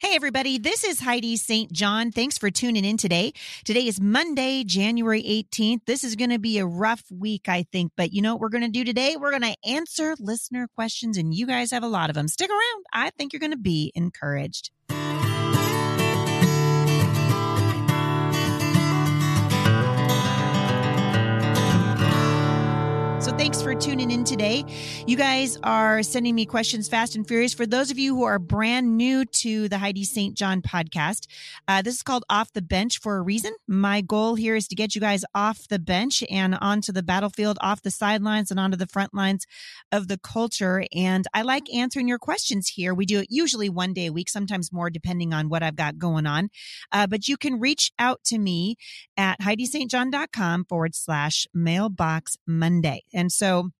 Hey, everybody. This is Heidi St. John. Thanks for tuning in today. Today is Monday, January 18th. This is going to be a rough week, I think. But you know what we're going to do today? We're going to answer listener questions, and you guys have a lot of them. Stick around. I think you're going to be encouraged. So thanks for tuning in today. You guys are sending me questions fast and furious. For those of you who are brand new to the Heidi St. John podcast, uh, this is called Off the Bench for a reason. My goal here is to get you guys off the bench and onto the battlefield, off the sidelines and onto the front lines of the culture. And I like answering your questions here. We do it usually one day a week, sometimes more depending on what I've got going on. Uh, but you can reach out to me at HeidiSt.John.com forward slash mailbox Monday. And so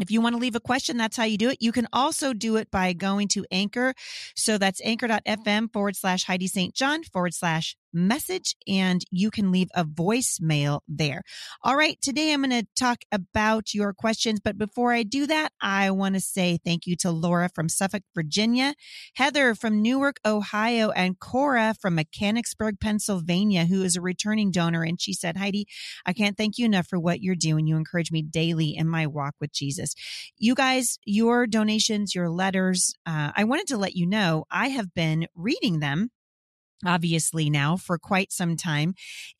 if you want to leave a question, that's how you do it. You can also do it by going to Anchor. So that's anchor.fm forward slash Heidi St. John forward slash message and you can leave a voicemail there. All right. Today I'm going to talk about your questions. But before I do that, I want to say thank you to Laura from Suffolk, Virginia, Heather from Newark, Ohio, and Cora from Mechanicsburg, Pennsylvania, who is a returning donor. And she said, Heidi, I can't thank you enough for what you're doing. You encourage me daily in my walk with Jesus. You guys, your donations, your letters, uh, I wanted to let you know I have been reading them obviously now for quite some time.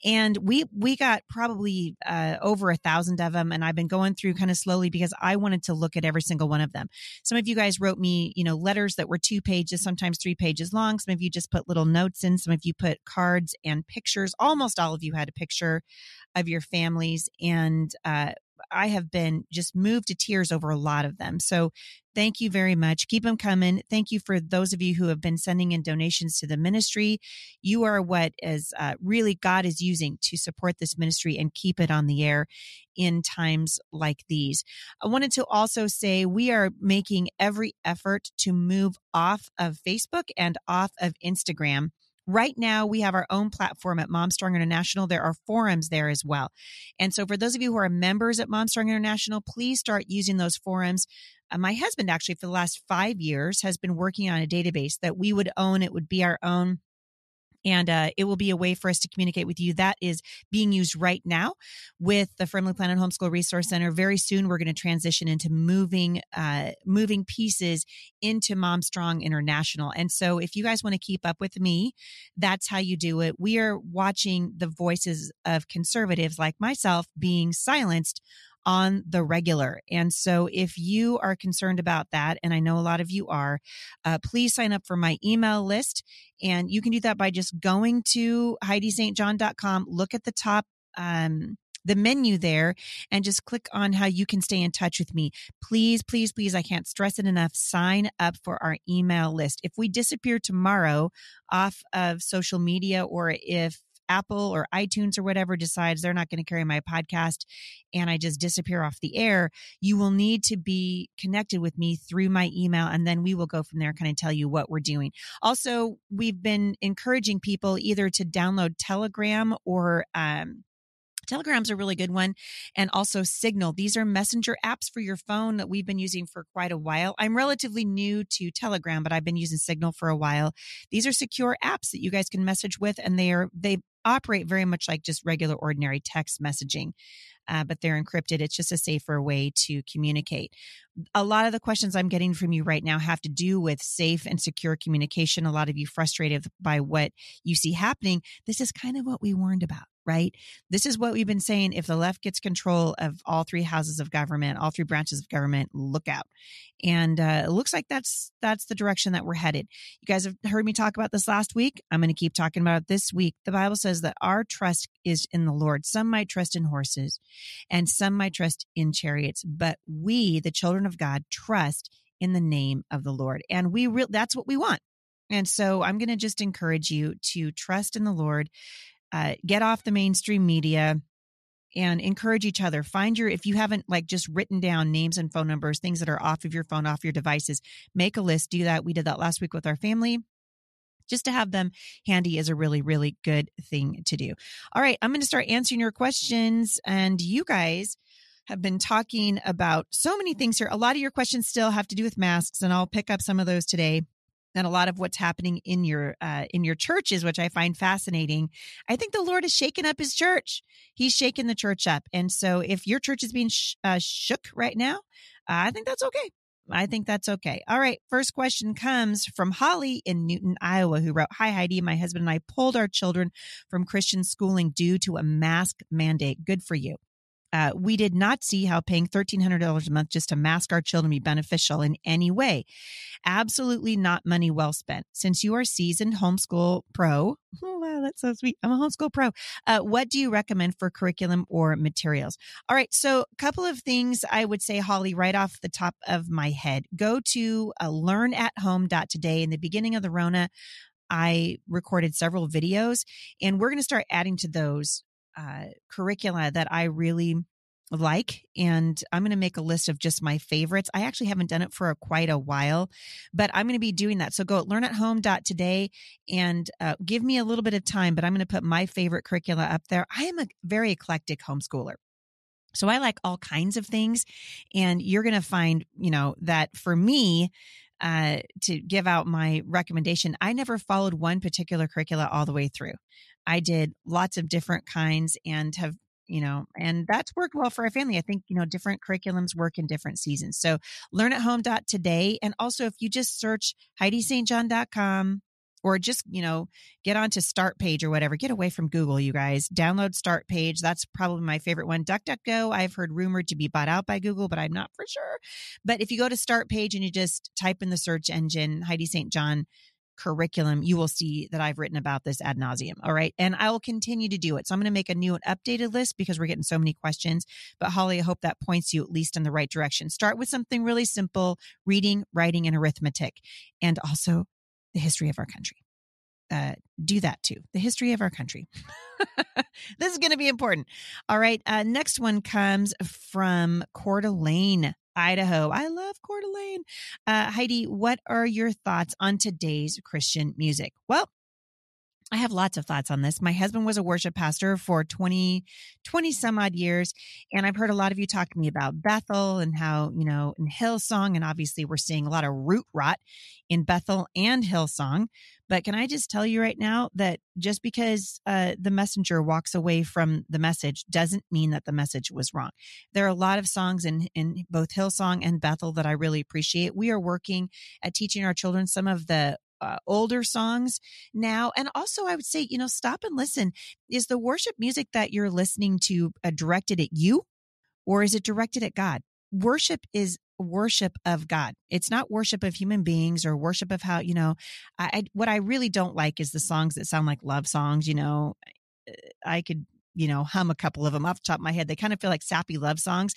And we we got probably uh, over a thousand of them and i've been going through kind of slowly because i wanted to look at every single one of them. Some of you guys wrote me you know letters that were two pages sometimes three pages long. Some of you just put little notes in. Some of you put cards and pictures. Almost all of you had a picture of your families. And uh, I have been just moved to tears over a lot of them. So thank you very much. Keep them coming. Thank you for those of you who have been sending in donations to the ministry. You are what is uh, really God is using to support this ministry and keep it on the air in times like these. I wanted to also say we are making every effort to move off of Facebook and off of Instagram. Right now, we have our own platform at MomStrong International. There are forums there as well. And so, for those of you who are members at MomStrong International, please start using those forums. Uh, my husband, actually, for the last five years, has been working on a database that we would own. It would be our own and uh, it will be a way for us to communicate with you. That is being used right now with the Firmly Planted Homeschool Resource Center. Very soon, we're going to transition into moving uh, moving pieces into Mom Strong International. And so, if you guys want to keep up with me, that's how you do it. We are watching the voices of conservatives like myself being silenced on the regular. And so if you are concerned about that, and I know a lot of you are, uh, please sign up for my email list. And you can do that by just going to HeidiSt.John.com, look at the top, um, the menu there and just click on how you can stay in touch with me. Please, please, please, I can't stress it enough. Sign up for our email list. If we disappear tomorrow off of social media or if Apple or iTunes or whatever decides they're not going to carry my podcast and I just disappear off the air, you will need to be connected with me through my email and then we will go from there kind of tell you what we're doing. Also, we've been encouraging people either to download Telegram or um, Telegram's a really good one. And also Signal. These are messenger apps for your phone that we've been using for quite a while. I'm relatively new to Telegram, but I've been using Signal for a while. These are secure apps that you guys can message with and they are, they operate very much like just regular ordinary text messaging. Uh, but they're encrypted. It's just a safer way to communicate. A lot of the questions I'm getting from you right now have to do with safe and secure communication. A lot of you frustrated by what you see happening. This is kind of what we warned about right? This is what we've been saying. If the left gets control of all three houses of government, all three branches of government, look out. And uh, it looks like that's that's the direction that we're headed. You guys have heard me talk about this last week. I'm going to keep talking about it this week. The Bible says that our trust is in the Lord. Some might trust in horses, and some might trust in chariots, but we, the children of God, trust in the name of the Lord, and we re- that's what we want. And so I'm going to just encourage you to trust in the Lord, uh, get off the mainstream media and encourage each other. Find your, if you haven't like just written down names and phone numbers, things that are off of your phone, off your devices, make a list. Do that. We did that last week with our family. Just to have them handy is a really, really good thing to do. All right. I'm going to start answering your questions. And you guys have been talking about so many things here. A lot of your questions still have to do with masks, and I'll pick up some of those today. And a lot of what's happening in your uh, in your churches, which I find fascinating. I think the Lord is shaking up His church. He's shaking the church up, and so if your church is being sh- uh, shook right now, I think that's okay. I think that's okay. All right. First question comes from Holly in Newton, Iowa, who wrote Hi, Heidi. My husband and I pulled our children from Christian schooling due to a mask mandate. Good for you. Uh, we did not see how paying $1,300 a month just to mask our children be beneficial in any way. Absolutely not money well spent. Since you are seasoned homeschool pro, oh, wow, that's so sweet. I'm a homeschool pro. Uh, what do you recommend for curriculum or materials? All right. So, a couple of things I would say, Holly, right off the top of my head. Go to uh, learnathome.today. In the beginning of the Rona, I recorded several videos, and we're going to start adding to those uh, curricula that I really like and i'm going to make a list of just my favorites. I actually haven't done it for a, quite a while but i'm going to be doing that. So go at learnathome.today and uh, give me a little bit of time but i'm going to put my favorite curricula up there. I am a very eclectic homeschooler so i like all kinds of things and you're going to find you know that for me uh, to give out my recommendation, I never followed one particular curricula all the way through. I did lots of different kinds and have you know, and that's worked well for our family. I think, you know, different curriculums work in different seasons. So learn at home today. And also if you just search HeidiSt.John.com or just, you know, get onto start page or whatever, get away from Google, you guys download start page. That's probably my favorite one. DuckDuckGo. I've heard rumored to be bought out by Google, but I'm not for sure. But if you go to start page and you just type in the search engine, Heidi St. John, curriculum, you will see that I've written about this ad nauseum. All right. And I will continue to do it. So I'm going to make a new and updated list because we're getting so many questions. But Holly, I hope that points you at least in the right direction. Start with something really simple reading, writing, and arithmetic, and also the history of our country. Uh, do that too. The history of our country. this is going to be important. All right. Uh, next one comes from Coeur d'Alene. Idaho. I love Coeur d'Alene. Uh, Heidi, what are your thoughts on today's Christian music? Well, I have lots of thoughts on this. My husband was a worship pastor for 20, 20 some odd years. And I've heard a lot of you talk to me about Bethel and how, you know, in Hillsong, and obviously we're seeing a lot of root rot in Bethel and Hillsong. But can I just tell you right now that just because uh, the messenger walks away from the message doesn't mean that the message was wrong. There are a lot of songs in, in both Hillsong and Bethel that I really appreciate. We are working at teaching our children some of the uh, older songs now. And also, I would say, you know, stop and listen. Is the worship music that you're listening to uh, directed at you or is it directed at God? Worship is worship of God. It's not worship of human beings or worship of how, you know, I, I what I really don't like is the songs that sound like love songs, you know. I could you know, hum a couple of them off the top of my head. They kind of feel like sappy love songs.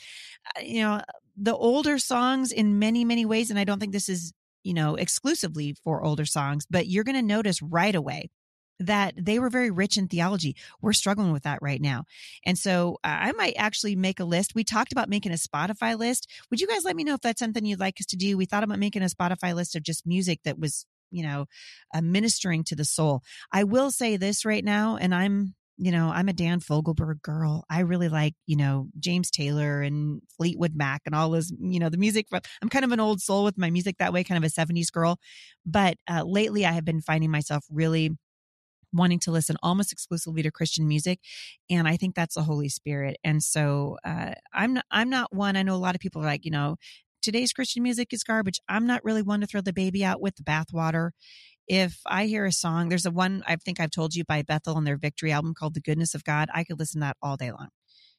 Uh, you know, the older songs in many, many ways, and I don't think this is you know, exclusively for older songs, but you're going to notice right away that they were very rich in theology. We're struggling with that right now. And so uh, I might actually make a list. We talked about making a Spotify list. Would you guys let me know if that's something you'd like us to do? We thought about making a Spotify list of just music that was, you know, uh, ministering to the soul. I will say this right now, and I'm you know, I'm a Dan Fogelberg girl. I really like, you know, James Taylor and Fleetwood Mac and all those, you know, the music. I'm kind of an old soul with my music that way, kind of a 70s girl. But uh, lately, I have been finding myself really wanting to listen almost exclusively to Christian music, and I think that's the Holy Spirit. And so uh, I'm not, I'm not one. I know a lot of people are like, you know, today's Christian music is garbage. I'm not really one to throw the baby out with the bathwater if I hear a song, there's a one I think I've told you by Bethel on their victory album called The Goodness of God. I could listen to that all day long.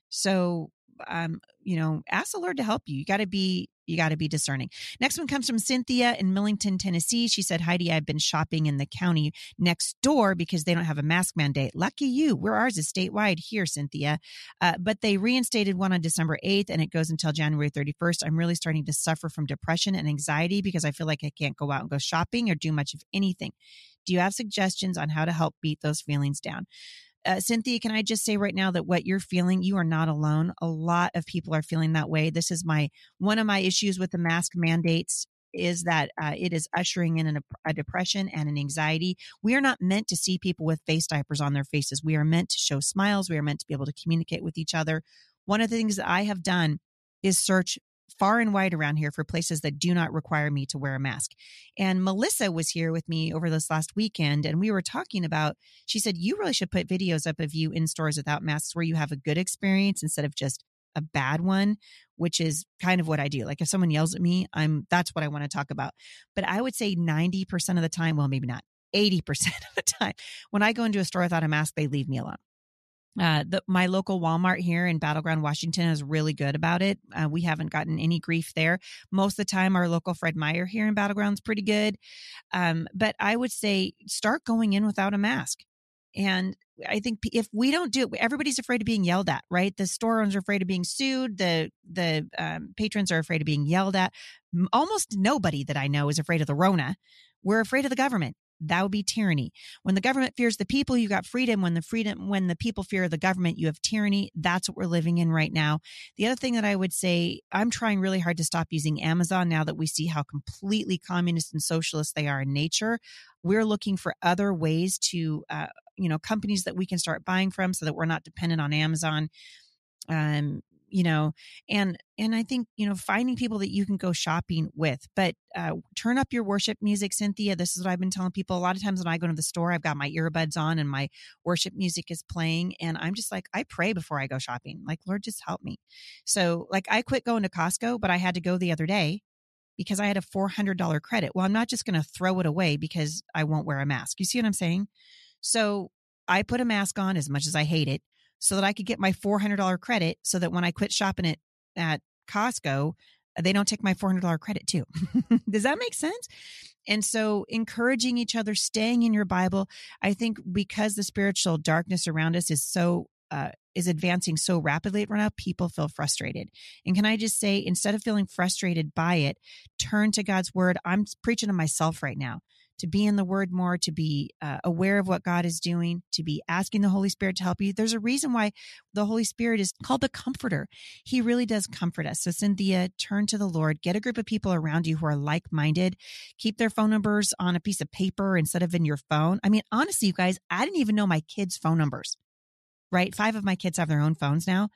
So, um, you know, ask the Lord to help you. You got to be you got to be discerning. Next one comes from Cynthia in Millington, Tennessee. She said, Heidi, I've been shopping in the county next door because they don't have a mask mandate. Lucky you. Where ours is statewide here, Cynthia. Uh, but they reinstated one on December 8th and it goes until January 31st. I'm really starting to suffer from depression and anxiety because I feel like I can't go out and go shopping or do much of anything. Do you have suggestions on how to help beat those feelings down? Uh, Cynthia, can I just say right now that what you're feeling, you are not alone. A lot of people are feeling that way. This is my one of my issues with the mask mandates is that uh, it is ushering in an, a depression and an anxiety. We are not meant to see people with face diapers on their faces. We are meant to show smiles. We are meant to be able to communicate with each other. One of the things that I have done is search far and wide around here for places that do not require me to wear a mask. And Melissa was here with me over this last weekend, and we were talking about, she said, you really should put videos up of you in stores without masks where you have a good experience instead of just a bad one, which is kind of what I do. Like if someone yells at me, I'm that's what I want to talk about. But I would say 90% of the time, well, maybe not 80% of the time, when I go into a store without a mask, they leave me alone. Uh, the, my local Walmart here in Battleground, Washington is really good about it. Uh, we haven't gotten any grief there. Most of the time, our local Fred Meyer here in Battleground is pretty good. Um, but I would say start going in without a mask. And I think if we don't do it, everybody's afraid of being yelled at, right? The store owners are afraid of being sued. The the um, patrons are afraid of being yelled at. Almost nobody that I know is afraid of the Rona. We're afraid of the government that would be tyranny. When the government fears the people you got freedom. When the freedom when the people fear the government you have tyranny. That's what we're living in right now. The other thing that i would say i'm trying really hard to stop using amazon now that we see how completely communist and socialist they are in nature. We're looking for other ways to uh, you know companies that we can start buying from so that we're not dependent on amazon. Um you know and and i think you know finding people that you can go shopping with but uh, turn up your worship music cynthia this is what i've been telling people a lot of times when i go to the store i've got my earbuds on and my worship music is playing and i'm just like i pray before i go shopping like lord just help me. So like i quit going to costco but i had to go the other day because i had a $400 credit. Well i'm not just going to throw it away because i won't wear a mask. You see what i'm saying? So i put a mask on as much as i hate it so that I could get my $400 credit so that when I quit shopping at, at Costco, they don't take my $400 credit too. Does that make sense? And so encouraging each other, staying in your Bible, I think because the spiritual darkness around us is so uh, is advancing so rapidly right now, people feel frustrated. And can I just say, instead of feeling frustrated by it, turn to God's word. I'm preaching to myself right now to be in the word more, to be uh, aware of what God is doing, to be asking the Holy Spirit to help you. There's a reason why the Holy Spirit is called the comforter. He really does comfort us. So, Cynthia, turn to the Lord, get a group of people around you who are like minded, keep their phone numbers on a piece of paper instead of in your phone. I mean, honestly, you guys, I didn't even know my kids' phone numbers, right? Five of my kids have their own phones now.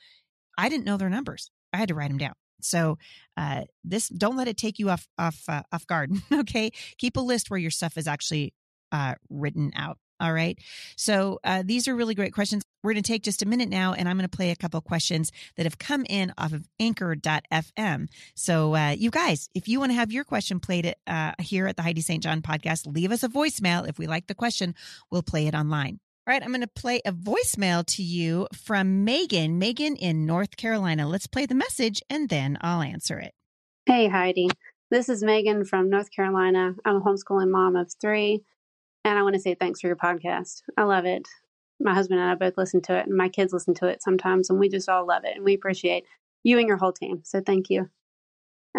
I didn't know their numbers. I had to write them down. So uh, this don't let it take you off off uh, off guard. okay, keep a list where your stuff is actually uh, written out. All right. So uh, these are really great questions. We're going to take just a minute now, and I'm going to play a couple questions that have come in off of Anchor.fm. So uh, you guys, if you want to have your question played uh, here at the Heidi St. John podcast, leave us a voicemail. If we like the question, we'll play it online. Right, I'm going to play a voicemail to you from Megan. Megan in North Carolina. Let's play the message and then I'll answer it. Hey, Heidi. This is Megan from North Carolina. I'm a homeschooling mom of three, and I want to say thanks for your podcast. I love it. My husband and I both listen to it, and my kids listen to it sometimes, and we just all love it, and we appreciate you and your whole team. So thank you.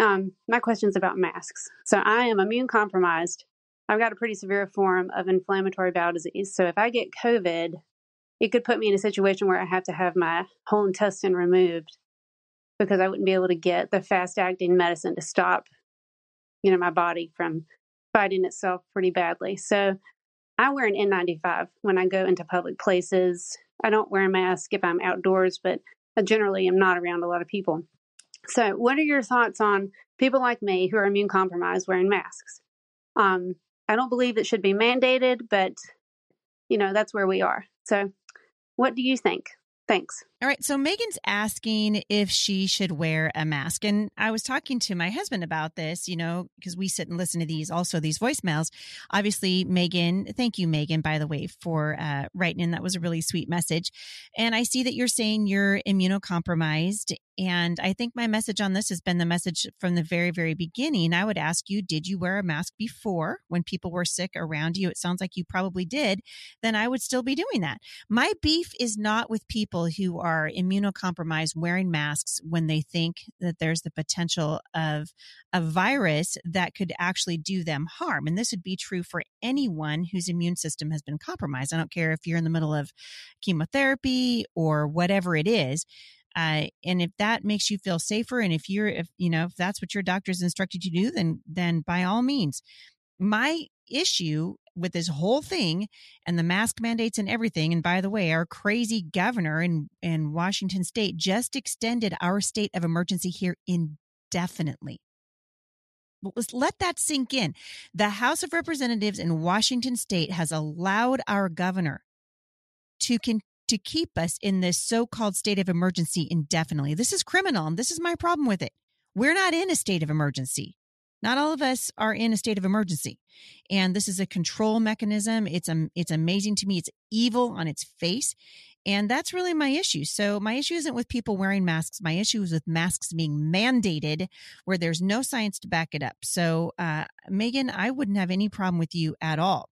Um, my question is about masks. So I am immune compromised I've got a pretty severe form of inflammatory bowel disease. So if I get COVID, it could put me in a situation where I have to have my whole intestine removed because I wouldn't be able to get the fast acting medicine to stop, you know, my body from fighting itself pretty badly. So I wear an N95 when I go into public places. I don't wear a mask if I'm outdoors, but I generally am not around a lot of people. So, what are your thoughts on people like me who are immune compromised wearing masks? Um, I don't believe it should be mandated, but you know, that's where we are. So, what do you think? Thanks. All right. So Megan's asking if she should wear a mask. And I was talking to my husband about this, you know, because we sit and listen to these, also these voicemails. Obviously, Megan, thank you, Megan, by the way, for uh, writing in. That was a really sweet message. And I see that you're saying you're immunocompromised and I think my message on this has been the message from the very, very beginning. I would ask you, did you wear a mask before when people were sick around you? It sounds like you probably did. Then I would still be doing that. My beef is not with people who are immunocompromised wearing masks when they think that there's the potential of a virus that could actually do them harm. And this would be true for anyone whose immune system has been compromised. I don't care if you're in the middle of chemotherapy or whatever it is uh, and if that makes you feel safer, and if you're, if you know, if that's what your doctor's instructed you to do, then then by all means. My issue with this whole thing and the mask mandates and everything. And by the way, our crazy governor in in Washington State just extended our state of emergency here indefinitely. Let's let that sink in. The House of Representatives in Washington state has allowed our governor to con- to keep us in this so-called state of emergency indefinitely. This is criminal and this is my problem with it. We're not in a state of emergency. Not all of us are in a state of emergency. And this is a control mechanism. It's um, it's amazing to me. It's evil on its face. And that's really my issue. So my issue isn't with people wearing masks. My issue is with masks being mandated where there's no science to back it up. So, uh, Megan, I wouldn't have any problem with you at all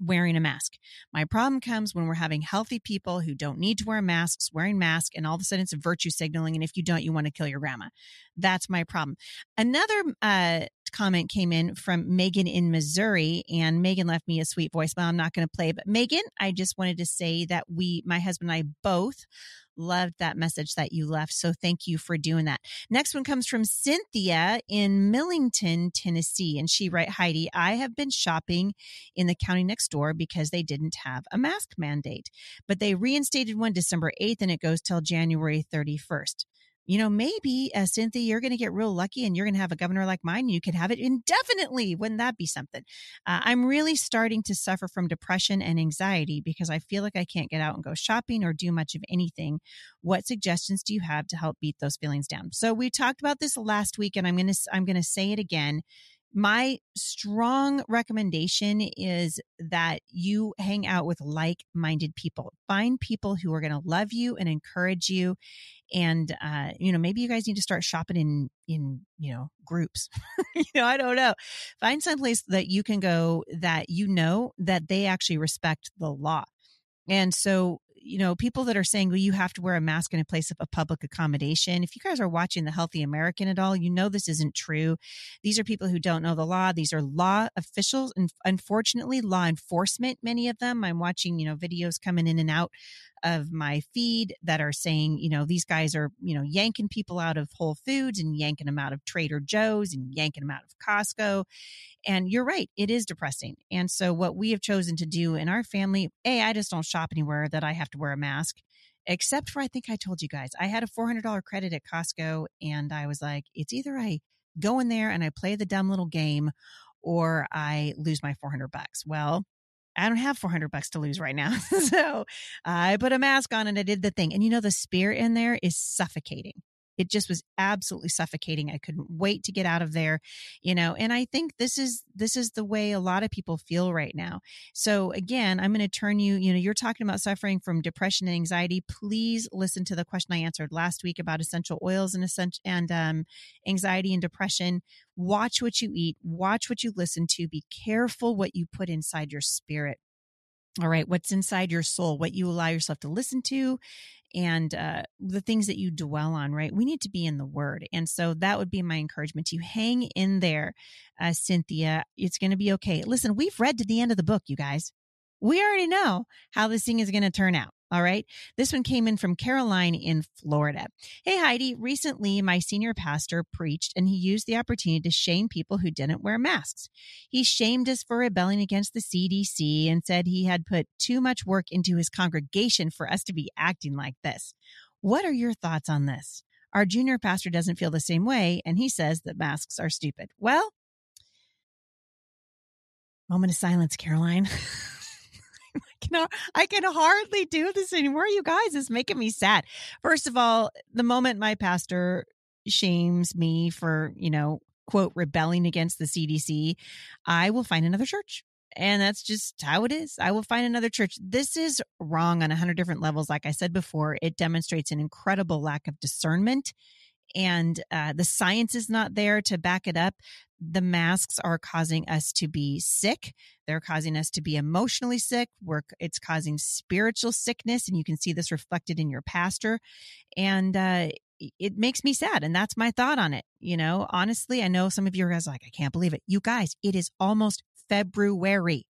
wearing a mask. My problem comes when we're having healthy people who don't need to wear masks, wearing masks, and all of a sudden it's a virtue signaling. And if you don't, you want to kill your grandma. That's my problem. Another uh, comment came in from Megan in Missouri, and Megan left me a sweet voice voicemail. I'm not going to play, but Megan, I just wanted to say that we, my husband and I both Loved that message that you left. So thank you for doing that. Next one comes from Cynthia in Millington, Tennessee. And she write, Heidi, I have been shopping in the county next door because they didn't have a mask mandate, but they reinstated one December 8th and it goes till January 31st you know, maybe uh, Cynthia, you're going to get real lucky and you're going to have a governor like mine. You could have it indefinitely. Wouldn't that be something? Uh, I'm really starting to suffer from depression and anxiety because I feel like I can't get out and go shopping or do much of anything. What suggestions do you have to help beat those feelings down? So we talked about this last week and I'm going to, I'm going to say it again my strong recommendation is that you hang out with like minded people. Find people who are going to love you and encourage you and uh, you know maybe you guys need to start shopping in in you know groups. You know i don't know. Find some place that you can go that you know that they actually respect the law. And so you know, people that are saying, well, you have to wear a mask in a place of a public accommodation. If you guys are watching The Healthy American at all, you know this isn't true. These are people who don't know the law. These are law officials and unfortunately law enforcement, many of them. I'm watching, you know, videos coming in and out of my feed that are saying, you know, these guys are, you know, yanking people out of Whole Foods and yanking them out of Trader Joe's and yanking them out of Costco. And you're right, it is depressing. And so, what we have chosen to do in our family, A, I just don't shop anywhere that I have to wear a mask, except for I think I told you guys, I had a $400 credit at Costco and I was like, it's either I go in there and I play the dumb little game or I lose my 400 bucks. Well, I don't have 400 bucks to lose right now. so I put a mask on and I did the thing. And you know, the spirit in there is suffocating it just was absolutely suffocating. I couldn't wait to get out of there, you know, and I think this is, this is the way a lot of people feel right now. So again, I'm going to turn you, you know, you're talking about suffering from depression and anxiety. Please listen to the question I answered last week about essential oils and essential and um, anxiety and depression. Watch what you eat, watch what you listen to, be careful what you put inside your spirit. All right, what's inside your soul, what you allow yourself to listen to, and uh, the things that you dwell on, right? We need to be in the word. And so that would be my encouragement to you. Hang in there, uh, Cynthia. It's going to be okay. Listen, we've read to the end of the book, you guys. We already know how this thing is going to turn out. All right. This one came in from Caroline in Florida. Hey, Heidi. Recently, my senior pastor preached and he used the opportunity to shame people who didn't wear masks. He shamed us for rebelling against the CDC and said he had put too much work into his congregation for us to be acting like this. What are your thoughts on this? Our junior pastor doesn't feel the same way and he says that masks are stupid. Well, moment of silence, Caroline. can I can hardly do this anymore. You guys, it's making me sad. First of all, the moment my pastor shames me for, you know, quote, rebelling against the CDC, I will find another church. And that's just how it is. I will find another church. This is wrong on a hundred different levels. Like I said before, it demonstrates an incredible lack of discernment and uh, the science is not there to back it up. The masks are causing us to be sick. They're causing us to be emotionally sick. We're, it's causing spiritual sickness, and you can see this reflected in your pastor. And uh, it makes me sad. And that's my thought on it. You know, honestly, I know some of you guys like, I can't believe it. You guys, it is almost February.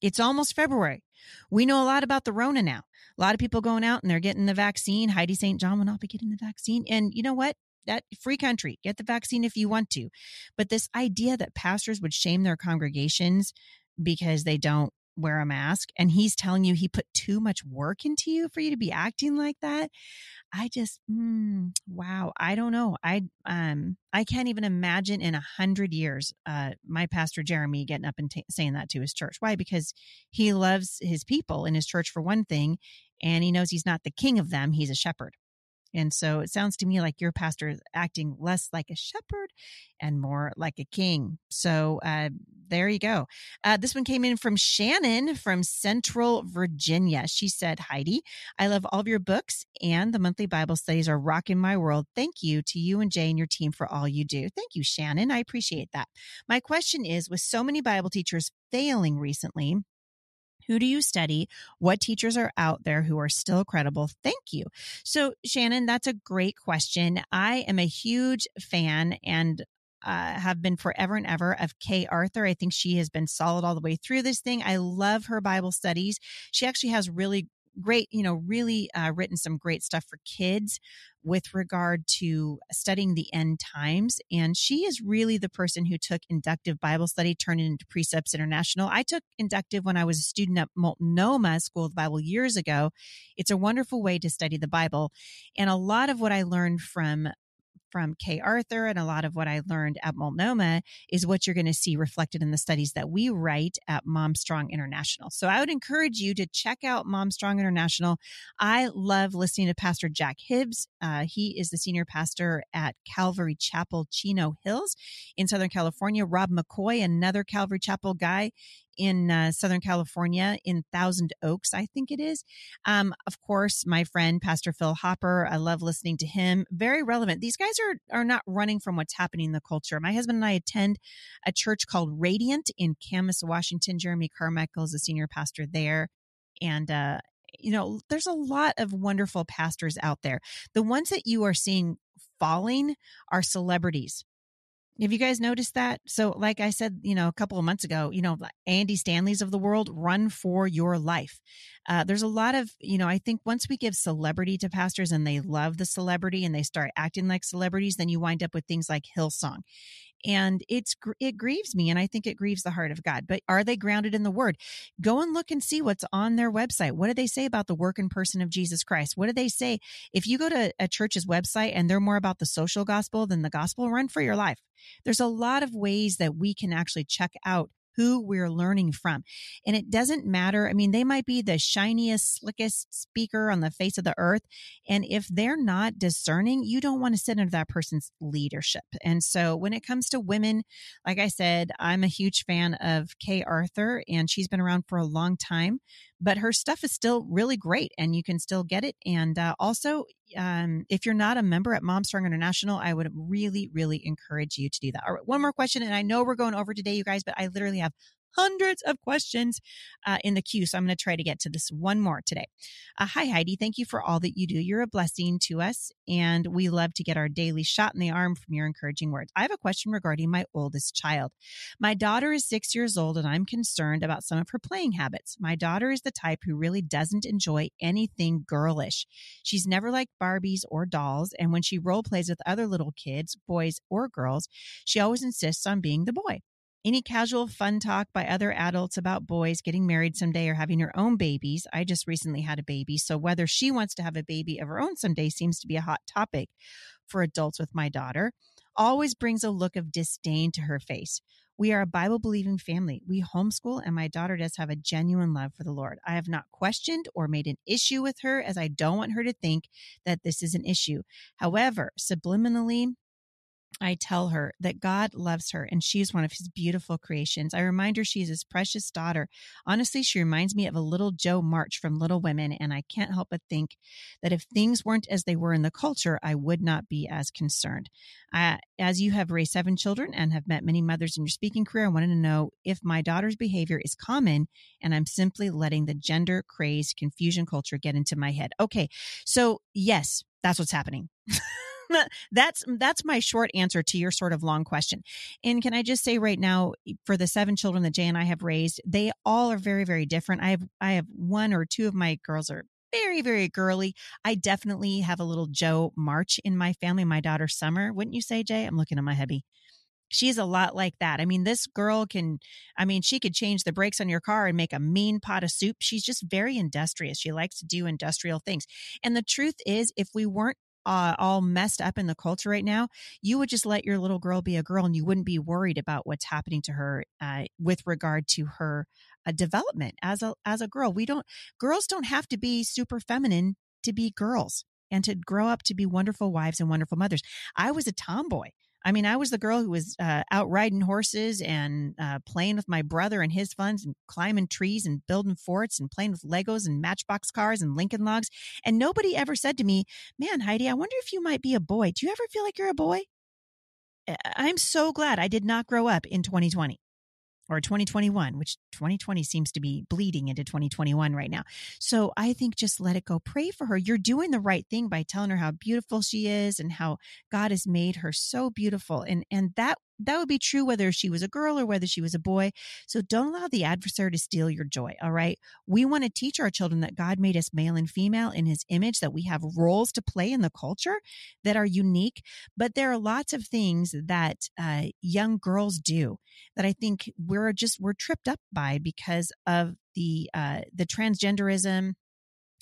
It's almost February. We know a lot about the Rona now. A lot of people going out and they're getting the vaccine. Heidi St. John will not be getting the vaccine. And you know what? That free country, get the vaccine if you want to. But this idea that pastors would shame their congregations because they don't wear a mask and he's telling you he put too much work into you for you to be acting like that. I just mm, wow i don't know. I um i can't even imagine in a hundred years uh my pastor jeremy getting up and t- saying that to his church. Why? Because he loves his people in his church for one thing and he knows he's not the king of them he's a shepherd and so it sounds to me like your pastor is acting less like a shepherd and more like a king. So uh, there you go. Uh, this one came in from Shannon from Central Virginia. She said, Heidi, I love all of your books and the monthly Bible studies are rocking my world. Thank you to you and Jay and your team for all you do. Thank you, Shannon. I appreciate that. My question is with so many Bible teachers failing recently, who do you study? What teachers are out there who are still credible? Thank you. So, Shannon, that's a great question. I am a huge fan and uh, have been forever and ever of Kay Arthur. I think she has been solid all the way through this thing. I love her Bible studies. She actually has really great, you know, really uh, written some great stuff for kids with regard to studying the end times. And she is really the person who took inductive Bible study, turned it into Precepts International. I took inductive when I was a student at Multnomah School of Bible years ago. It's a wonderful way to study the Bible. And a lot of what I learned from from Kay Arthur and a lot of what I learned at Multnomah is what you're going to see reflected in the studies that we write at Mom Strong International. So I would encourage you to check out Mom Strong International. I love listening to Pastor Jack Hibbs. Uh, he is the senior pastor at Calvary Chapel, Chino Hills in Southern California. Rob McCoy, another Calvary Chapel guy in uh, Southern California in Thousand Oaks, I think it is. Um, of course, my friend Pastor Phil Hopper. I love listening to him. Very relevant. These guys are are not running from what's happening in the culture. My husband and I attend a church called Radiant in Camas, Washington. Jeremy Carmichael is a senior pastor there, and uh, you know, there's a lot of wonderful pastors out there. The ones that you are seeing falling are celebrities have you guys noticed that? So, like I said, you know, a couple of months ago, you know, Andy Stanley's of the world, run for your life. Uh, there's a lot of, you know, I think once we give celebrity to pastors and they love the celebrity and they start acting like celebrities, then you wind up with things like Hillsong and it's it grieves me and i think it grieves the heart of god but are they grounded in the word? Go and look and see what's on their website. What do they say about the work and person of jesus christ? What do they say? If you go to a church's website and they're more about the social gospel than the gospel run for your life. There's a lot of ways that we can actually check out who we're learning from. And it doesn't matter. I mean, they might be the shiniest, slickest speaker on the face of the earth. And if they're not discerning, you don't want to sit under that person's leadership. And so when it comes to women, like I said, I'm a huge fan of Kay Arthur, and she's been around for a long time but her stuff is still really great and you can still get it. And uh, also, um, if you're not a member at Momstrong International, I would really, really encourage you to do that. All right, one more question. And I know we're going over today, you guys, but I literally have hundreds of questions uh, in the queue. So I'm going to try to get to this one more today. Uh, hi, Heidi. Thank you for all that you do. You're a blessing to us, and we love to get our daily shot in the arm from your encouraging words. I have a question regarding my oldest child. My daughter is six years old, and I'm concerned about some of her playing habits. My daughter is the type who really doesn't enjoy anything girlish. She's never liked Barbies or dolls, and when she role plays with other little kids, boys or girls, she always insists on being the boy. Any casual fun talk by other adults about boys getting married someday or having her own babies. I just recently had a baby, so whether she wants to have a baby of her own someday seems to be a hot topic for adults with my daughter. Always brings a look of disdain to her face. We are a Bible believing family. We homeschool, and my daughter does have a genuine love for the Lord. I have not questioned or made an issue with her, as I don't want her to think that this is an issue. However, subliminally, I tell her that God loves her and she's one of his beautiful creations. I remind her she's his precious daughter. Honestly, she reminds me of a little Jo March from Little Women, and I can't help but think that if things weren't as they were in the culture, I would not be as concerned. Uh, as you have raised seven children and have met many mothers in your speaking career, I wanted to know if my daughter's behavior is common and I'm simply letting the gender crazed confusion culture get into my head. Okay, so yes, that's what's happening. that's mm, that's my short answer to your sort of long question. And can I just say right now, for the seven children that Jay and I have raised, they all are very very different. I have I have one or two of my girls are very very girly. I definitely have a little Jo March in my family. My daughter Summer, wouldn't you say, Jay? I'm looking at my hubby. she's a lot like that. I mean, this girl can, I mean, she could change the brakes on your car and make a mean pot of soup. She's just very industrious. She likes to do industrial things. And the truth is, if we weren't uh, all messed up in the culture right now, you would just let your little girl be a girl and you wouldn't be worried about what's happening to her uh, with regard to her uh, development as a as a girl. We don't girls don't have to be super feminine to be girls and to grow up to be wonderful wives and wonderful mothers. I was a tomboy. I mean, I was the girl who was uh, out riding horses and uh, playing with my brother and his funds and climbing trees and building forts and playing with Legos and Matchbox cars and Lincoln logs. And nobody ever said to me, Man, Heidi, I wonder if you might be a boy. Do you ever feel like you're a boy? I'm so glad I did not grow up in 2020 or 2021, which 2020 seems to be bleeding into 2021 right now. So I think just let it go. Pray for her. You're doing the right thing by telling her how beautiful she is and how God has made her so beautiful. And and that that would be true whether she was a girl or whether she was a boy. So don't allow the adversary to steal your joy. All right. We want to teach our children that God made us male and female in his image, that we have roles to play in the culture that are unique. But there are lots of things that uh, young girls do that I think we're just, we're tripped up by because of the, uh, the transgenderism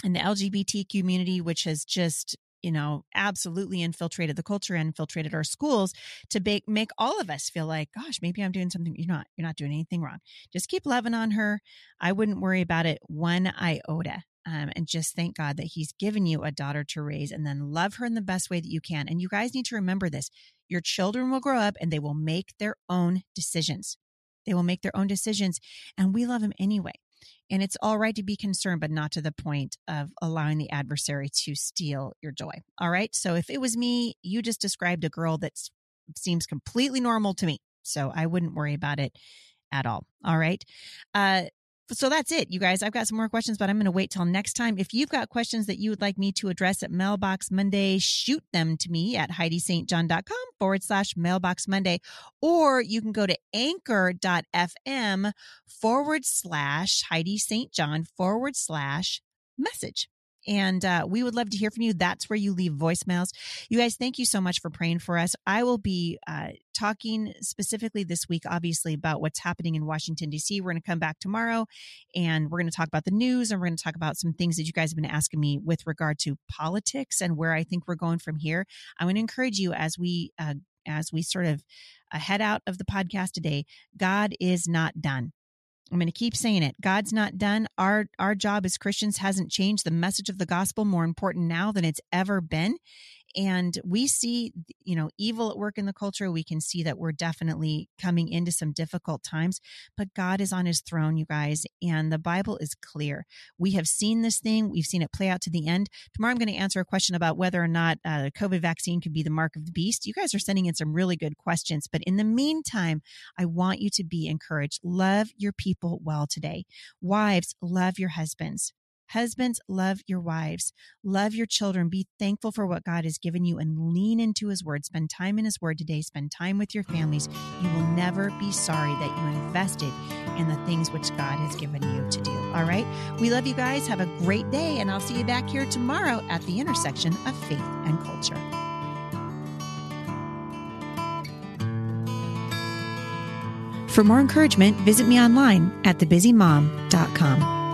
and the LGBT community, which has just you know, absolutely infiltrated the culture and infiltrated our schools to make, make all of us feel like, gosh, maybe I'm doing something. You're not, you're not doing anything wrong. Just keep loving on her. I wouldn't worry about it one iota. Um, and just thank God that He's given you a daughter to raise and then love her in the best way that you can. And you guys need to remember this your children will grow up and they will make their own decisions. They will make their own decisions, and we love them anyway. And it's all right to be concerned, but not to the point of allowing the adversary to steal your joy. All right. So if it was me, you just described a girl that seems completely normal to me. So I wouldn't worry about it at all. All right. Uh, so that's it, you guys. I've got some more questions, but I'm going to wait till next time. If you've got questions that you would like me to address at Mailbox Monday, shoot them to me at HeidiSt.John.com forward slash Mailbox Monday, or you can go to anchor.fm forward slash Heidi St. John forward slash message. And uh, we would love to hear from you. That's where you leave voicemails. You guys, thank you so much for praying for us. I will be uh, talking specifically this week, obviously, about what's happening in Washington, D.C. We're going to come back tomorrow and we're going to talk about the news and we're going to talk about some things that you guys have been asking me with regard to politics and where I think we're going from here. I want to encourage you as we, uh, as we sort of uh, head out of the podcast today, God is not done. I'm going to keep saying it. God's not done. Our our job as Christians hasn't changed. The message of the gospel more important now than it's ever been and we see you know evil at work in the culture. We can see that we're definitely coming into some difficult times but god is on his throne you guys and the bible is clear. We have seen this thing. We've seen it play out to the end. Tomorrow i'm going to answer a question about whether or not uh, covid vaccine could be the mark of the beast. You guys are sending in some really good questions but in the meantime i want you to be encouraged. Love your people well today. Wives love your husbands Husbands, love your wives, love your children, be thankful for what God has given you, and lean into His Word. Spend time in His Word today, spend time with your families. You will never be sorry that you invested in the things which God has given you to do. All right? We love you guys. Have a great day, and I'll see you back here tomorrow at the intersection of faith and culture. For more encouragement, visit me online at thebusymom.com.